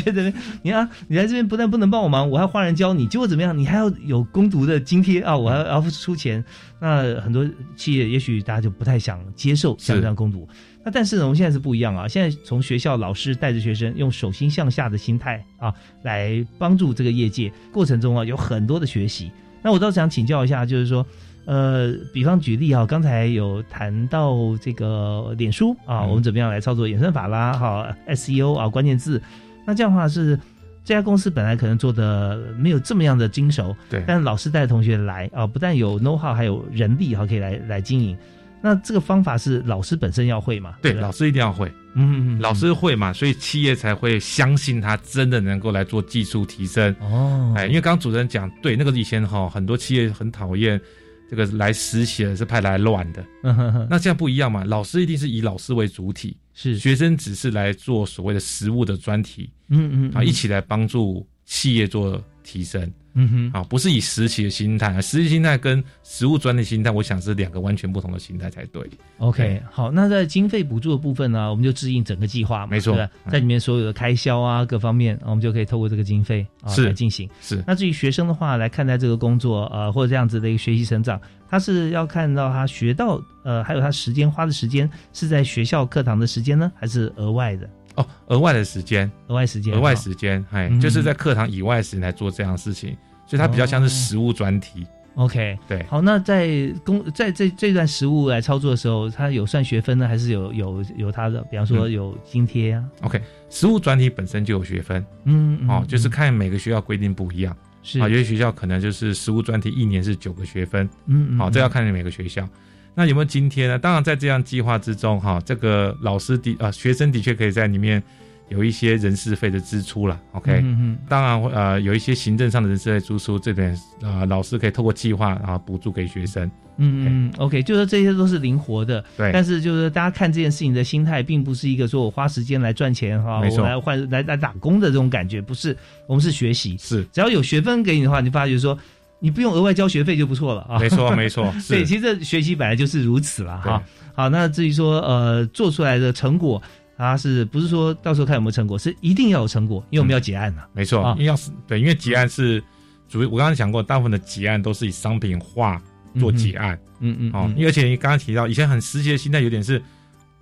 觉 得你看你来这边不但不能帮我忙，我还要花人教你，结果怎么样？你还要有攻读的津贴啊，我还要出钱。那很多企业也许大家就不太想接受像这样攻读。那但是呢，我们现在是不一样啊！现在从学校老师带着学生，用手心向下的心态啊，来帮助这个业界过程中啊，有很多的学习。那我倒想请教一下，就是说，呃，比方举例啊，刚才有谈到这个脸书啊，嗯我们怎么样来操作衍生法啦，哈，SEO 啊，关键字。那这样的话是这家公司本来可能做的没有这么样的精熟，对但老师带同学来啊，不但有 know how，还有人力哈，可以来来经营。那这个方法是老师本身要会嘛？对，不老师一定要会，嗯，老师会嘛，所以企业才会相信他真的能够来做技术提升。哦，哎，因为刚刚主持人讲，对，那个以前哈很多企业很讨厌这个来实习的是派来乱的，嗯哼哼那这样不一样嘛，老师一定是以老师为主体，是。学生只是来做所谓的实物的专题，嗯嗯。啊，一起来帮助企业做提升。嗯哼，啊，不是以实习的心态，实习心态跟实务专题心态，我想是两个完全不同的心态才对。OK，好，那在经费补助的部分呢，我们就制定整个计划，没错在里面所有的开销啊，各方面，我们就可以透过这个经费啊来进行。是那至于学生的话，来看待这个工作，呃，或者这样子的一个学习成长，他是要看到他学到，呃，还有他时间花的时间是在学校课堂的时间呢，还是额外的？哦，额外的时间，额外时间，额外时间，哎、嗯就是在课堂以外的时间来做这样的事情，所以它比较像是实物专题。OK，对，好，那在工在这这段实物来操作的时候，它有算学分呢，还是有有有它的，比方说嗯有津贴啊？OK，实物专题本身就有学分，嗯，嗯哦，就是嗯看每个学校规定不一样。是啊，有些学校可能就是实物专题一年是九个学分，嗯嗯好、这要看你每个学校。那有没有今天呢？当然，在这样计划之中，哈，这个老师的啊、学生的确可以在里面有一些人事费的支出了。OK，、嗯嗯当然呃有一些行政上的人事费支出，这边啊老师可以透过计划啊补助给学生。嗯嗯，OK，就是说这些都是灵活的，对但是就是大家看这件事情的心态，并不是一个说我花时间来赚钱哈，我来换来来打工的这种感觉，不是，我们是学习，是只要有学分给你的话，你发觉说你不用额外交学费就不错了啊。没错 没错是对，其实这学习本来就是如此了哈。好，那至于说呃做出来的成果。它是不是说到时候看有没有成果？是一定要有成果，因为我们要结案呐、没错，啊因为要是对，因为结案是主，我刚才讲过，大部分的结案都是以商品化做结案。嗯嗯，哦，因为而且你刚刚提到，以前很实习的心态有点是，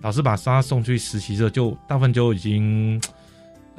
老师把他送去实习之后，就大部分就已经，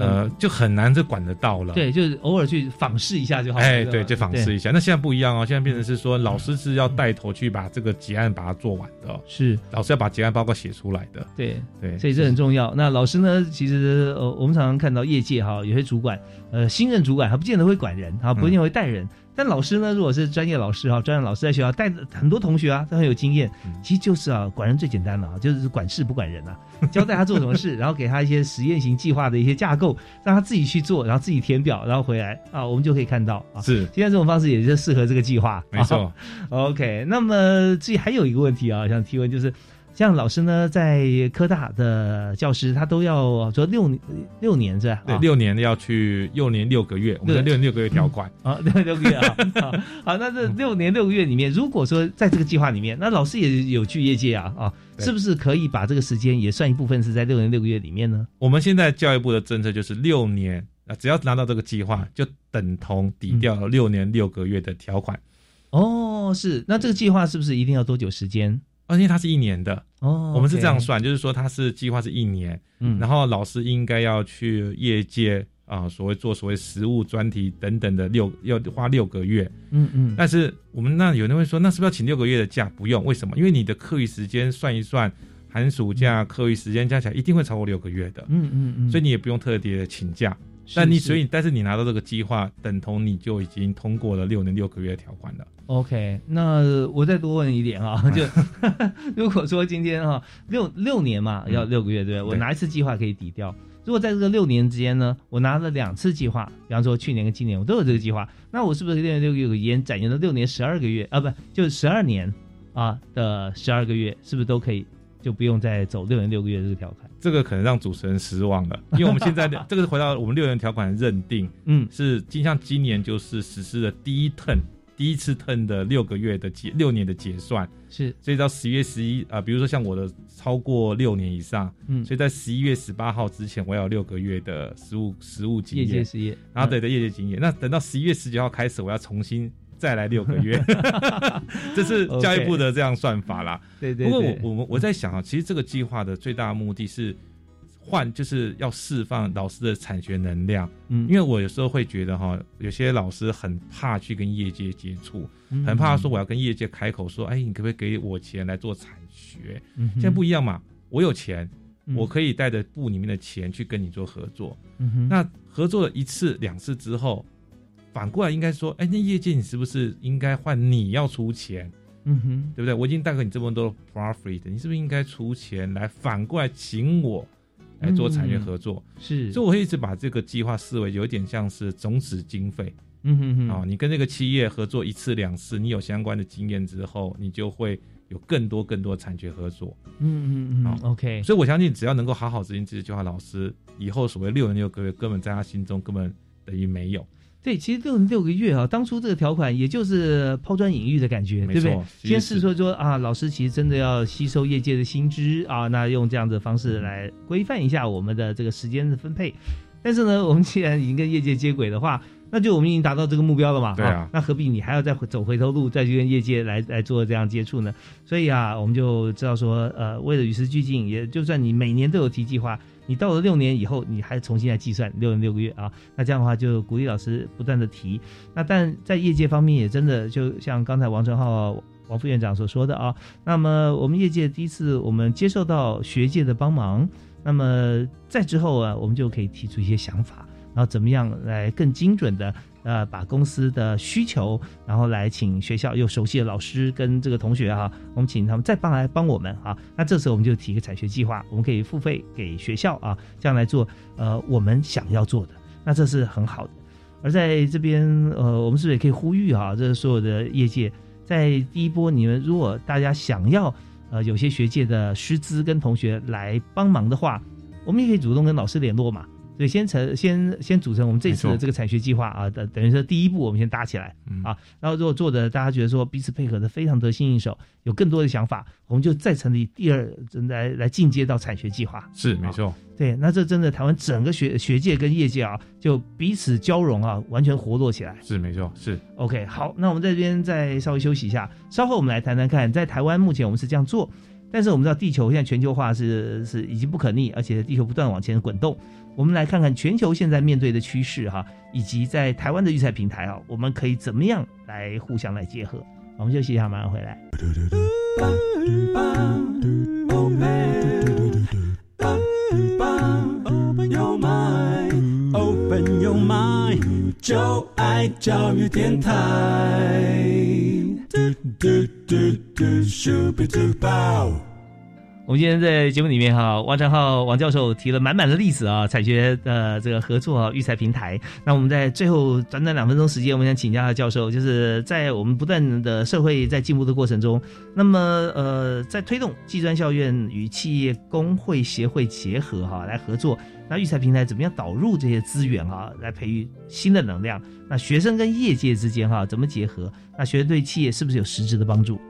呃，就很难这管得到了。嗯对，就是偶尔去访视一下就好了。哎，对，就访视一下。那现在不一样哦，现在变成是说，老师是要带头去把这个结案把它做完的、哦，是老师要把结案报告写出来的。对对，所以这很重要。那老师呢，其实呃，我们常常看到业界哈，有些主管呃，新任主管他不见得会管人，他，不见得会带人。但老师呢，如果是专业老师哈，专业老师在学校带着很多同学啊，他很有经验。其实就是啊，管人最简单了啊，就是管事不管人啊，交代他做什么事，然后给他一些实验型计划的一些架构，让他自己去做，然后自己填表，然后回来啊，我们就可以看到啊。是现在这种方式也是适合这个计划。没错啊 OK，那么至于还有一个问题啊，想提问就是。像老师呢，在科大的教师，他都要说六年六年是吧？对，啊六年要去六年六个月，我们的六年六个月条款。啊，六年六个月啊。好 好，那这六年六个月里面，如果说在这个计划里面，那老师也有去业界啊啊，是不是可以把这个时间也算一部分是在六年六个月里面呢？我们现在教育部的政策就是六年啊，只要拿到这个计划，就等同抵掉六年六个月的条款。哦，是，那这个计划是不是一定要多久时间？而且它是一年的哦我们是这样算，就是说它是计划是一年，嗯然后老师应该要去业界啊、所谓做所谓实务专题等等的六要花六个月，嗯嗯但是我们那有人会说，那是不是要请六个月的假？不用，为什么？因为你的课余时间算一算，寒暑假、课余时间加起来一定会超过六个月的，嗯嗯嗯，所以你也不用特别请假。是但你所以但是你拿到这个计划，等同你就已经通过了六年六个月的条款了。OK，那我再多问一点啊，就如果说今天哈、六六年嘛，要六个月对不对？我拿一次计划可以抵掉。如果在这个六年之间呢，我拿了两次计划，比方说去年跟今年我都有这个计划，那我是不是六年六个月有延展延到六年十二个月啊？不，就十二年啊的十二个月，是不是都可以就不用再走六年六个月这个条款？这个可能让主持人失望了，因为我们现在的这个是回到我们六年条款的认定，嗯，是今像今年就是实施了第一 turn 第一次 turn 的六个月的结六年的结算，是，所以到十月十一啊，比如说像我的超过六年以上，嗯。所以在十一月十八号之前，我要有六个月的实务实务经业验，界实业。然后对的业界经验，那等到十一月十九号开始，我要重新。再来六个月，这是教育部的这样算法啦。对对不过我对我们我在想啊，其实这个计划的最大的目的是换，就是要释放老师的产学能量。嗯因为我有时候会觉得哈，有些老师很怕去跟业界接触，嗯很怕说我要跟业界开口说，哎，你可不可以给我钱来做产学？嗯现在不一样嘛，我有钱，嗯我可以带着部里面的钱去跟你做合作。嗯哼那合作了一次两次之后，反过来应该说，哎，那业界你是不是应该换你要出钱？嗯哼，对不对？我已经带给你这么多 profit，你是不是应该出钱来反过来请我来做产业合作？嗯是，所以我会一直把这个计划视为有点像是种子经费。嗯哼哼，哦，你跟这个企业合作一次两次，你有相关的经验之后，你就会有更多更多产学合作。嗯嗯嗯，OK，所以我相信，只要能够好好执行这些计划，老师以后所谓六年六个月，根本在他心中根本等于没有。对，其实六六个月啊，当初这个条款也就是抛砖引玉的感觉，对不对先是是说说啊，老师其实真的要吸收业界的新知啊，那用这样的方式来规范一下我们的这个时间的分配。但是呢，我们既然已经跟业界接轨的话，那就我们已经达到这个目标了嘛，对啊那何必你还要再回走回头路，再去跟业界来来做这样接触呢？所以啊，我们就知道说，呃，为了与时俱进，也就算你每年都有提计划，你到了六年以后，你还重新来计算六年六个月啊，那这样的话就鼓励老师不断的提。那但在业界方面也真的就像刚才王成浩王副院长所说的啊，那么我们业界第一次我们接受到学界的帮忙，那么在之后啊，我们就可以提出一些想法。然后怎么样来更精准的呃，把公司的需求，然后来请学校又熟悉的老师跟这个同学哈，我们请他们再帮来帮我们啊。那这时候我们就提一个产学计划，我们可以付费给学校啊，这样来做呃我们想要做的，那这是很好的。而在这边呃，我们是不是也可以呼吁啊，这所有的业界，在第一波你们如果大家想要呃有些学界的师资跟同学来帮忙的话，我们也可以主动跟老师联络嘛。所以先成先先组成我们这次的这个产学计划啊，等等于说第一步我们先搭起来啊，然后如果做的大家觉得说彼此配合的非常得心应手，有更多的想法，我们就再成立第二来来进阶到产学计划。是没错，对，那这真的台湾整个学学界跟业界啊，就彼此交融啊，完全活络起来。是没错，是 OK。好，那我们在这边再稍微休息一下，稍后我们来谈谈看，在台湾目前我们是这样做，但是我们知道地球现在全球化是是已经不可逆，而且地球不断往前滚动。我们来看看全球现在面对的趋势哈，以及在台湾的育才平台啊，我们可以怎么样来互相来结合？我们休息一下，马上回来。就爱教育电台。我们今天在节目里面哈，王长浩王教授提了满满的例子啊，采学的这个合作啊，育才平台。那我们在最后短短两分钟时间，我们想请教教授，就是在我们不断的社会在进步的过程中，那么呃，在推动技专校院与企业工会协会结合哈，来合作，那育才平台怎么样导入这些资源哈，来培育新的能量？那学生跟业界之间哈怎么结合？那学生对企业是不是有实质的帮助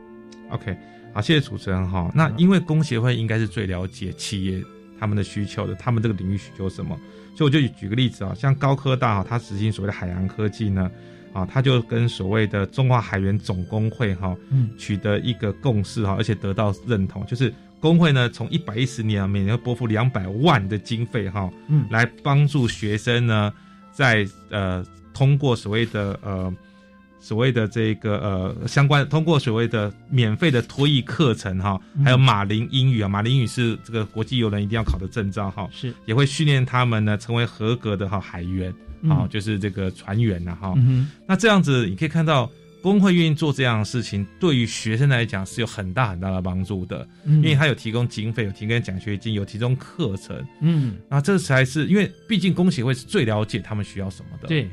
？OK。好，谢谢主持人哈。那因为工协会应该是最了解企业他们的需求的，他们这个领域需求什么，所以我就举个例子啊，像高科大哈，它实行所谓的海洋科技呢，啊，它就跟所谓的中华海员总工会哈，嗯，取得一个共识哈，而且得到认同，就是工会呢从一百一十年啊每年拨付两百万的经费哈，嗯，来帮助学生呢，在呃通过所谓的呃。所谓的这个呃相关通过所谓的免费的托译课程哈，还有马林英语啊，马林英语是这个国际游人一定要考的证照哈，是。也会训练他们呢成为合格的哈海员啊，就是这个船员呐哈。那这样子你可以看到工会愿意做这样的事情，对于学生来讲是有很大很大的帮助的，因为他有提供经费，有提供奖学金，有提供课程，嗯，那这才是因为毕竟工协会是最了解他们需要什么的，对，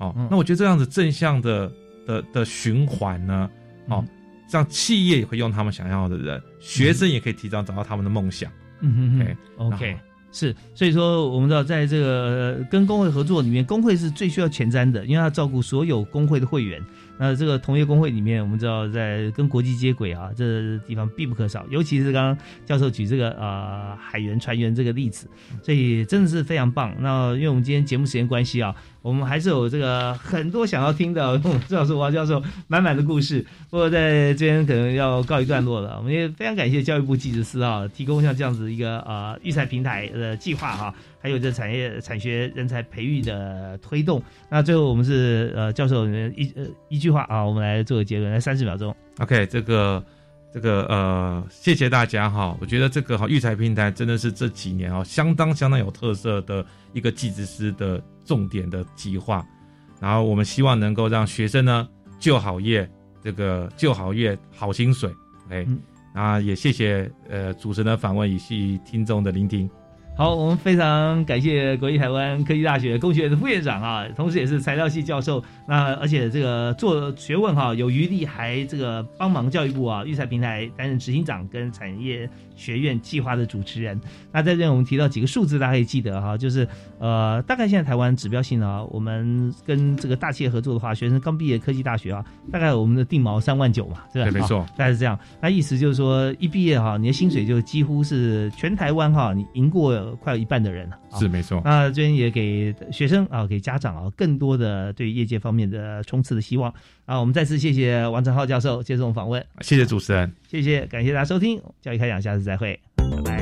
好，那我觉得这样子正向的。的的循环呢？哦，让企业也会用他们想要的人，学生也可以提早找到他们的梦想。嗯哼，OK，是，所以说我们知道，在这个跟工会合作里面，工会是最需要前瞻的，因为要照顾所有工会的会员。那这个同业工会里面，我们知道在跟国际接轨啊，这地方必不可少。尤其是刚刚教授举这个呃海员船员这个例子，所以真的是非常棒。那因为我们今天节目时间关系啊。我们还是有这个很多想要听的，至少是王教授满满的故事。不过在这边可能要告一段落了。我们也非常感谢教育部技职司啊，提供像这样子一个呃育才平台的计划哈，还有这产业产学人才培育的推动。那最后我们是呃教授一呃一句话啊，我们来做个结论，来三十秒钟。OK，这个这个呃，谢谢大家哈。我觉得这个哈育才平台真的是这几年啊相当相当有特色的一个技职司的。重点的计划，然后我们希望能够让学生呢就好业，这个就好业好薪水，OK，那也谢谢呃主持人的访问以及听众的聆听。好，我们非常感谢国立台湾科技大学工学院的副院长啊，同时也是材料系教授。那而且这个做学问哈有余力，还这个帮忙教育部啊育才平台担任执行长跟产业。学院计划的主持人，那在这我们提到几个数字，大家可以记得哈，就是呃，大概现在台湾指标性的啊，我们跟这个大企业合作的话，学生刚毕业科技大学啊，大概我们的定毛三万九嘛，对吧？没错，大概是这样。那意思就是说，一毕业哈，你的薪水就几乎是全台湾哈，你赢过快有一半的人了。是没错。那这边也给学生啊，给家长啊，更多的对业界方面的冲刺的希望。啊，我们再次谢谢王成浩教授接受访问，谢谢主持人，谢谢，感谢大家收听教育开讲，下次再会，拜拜。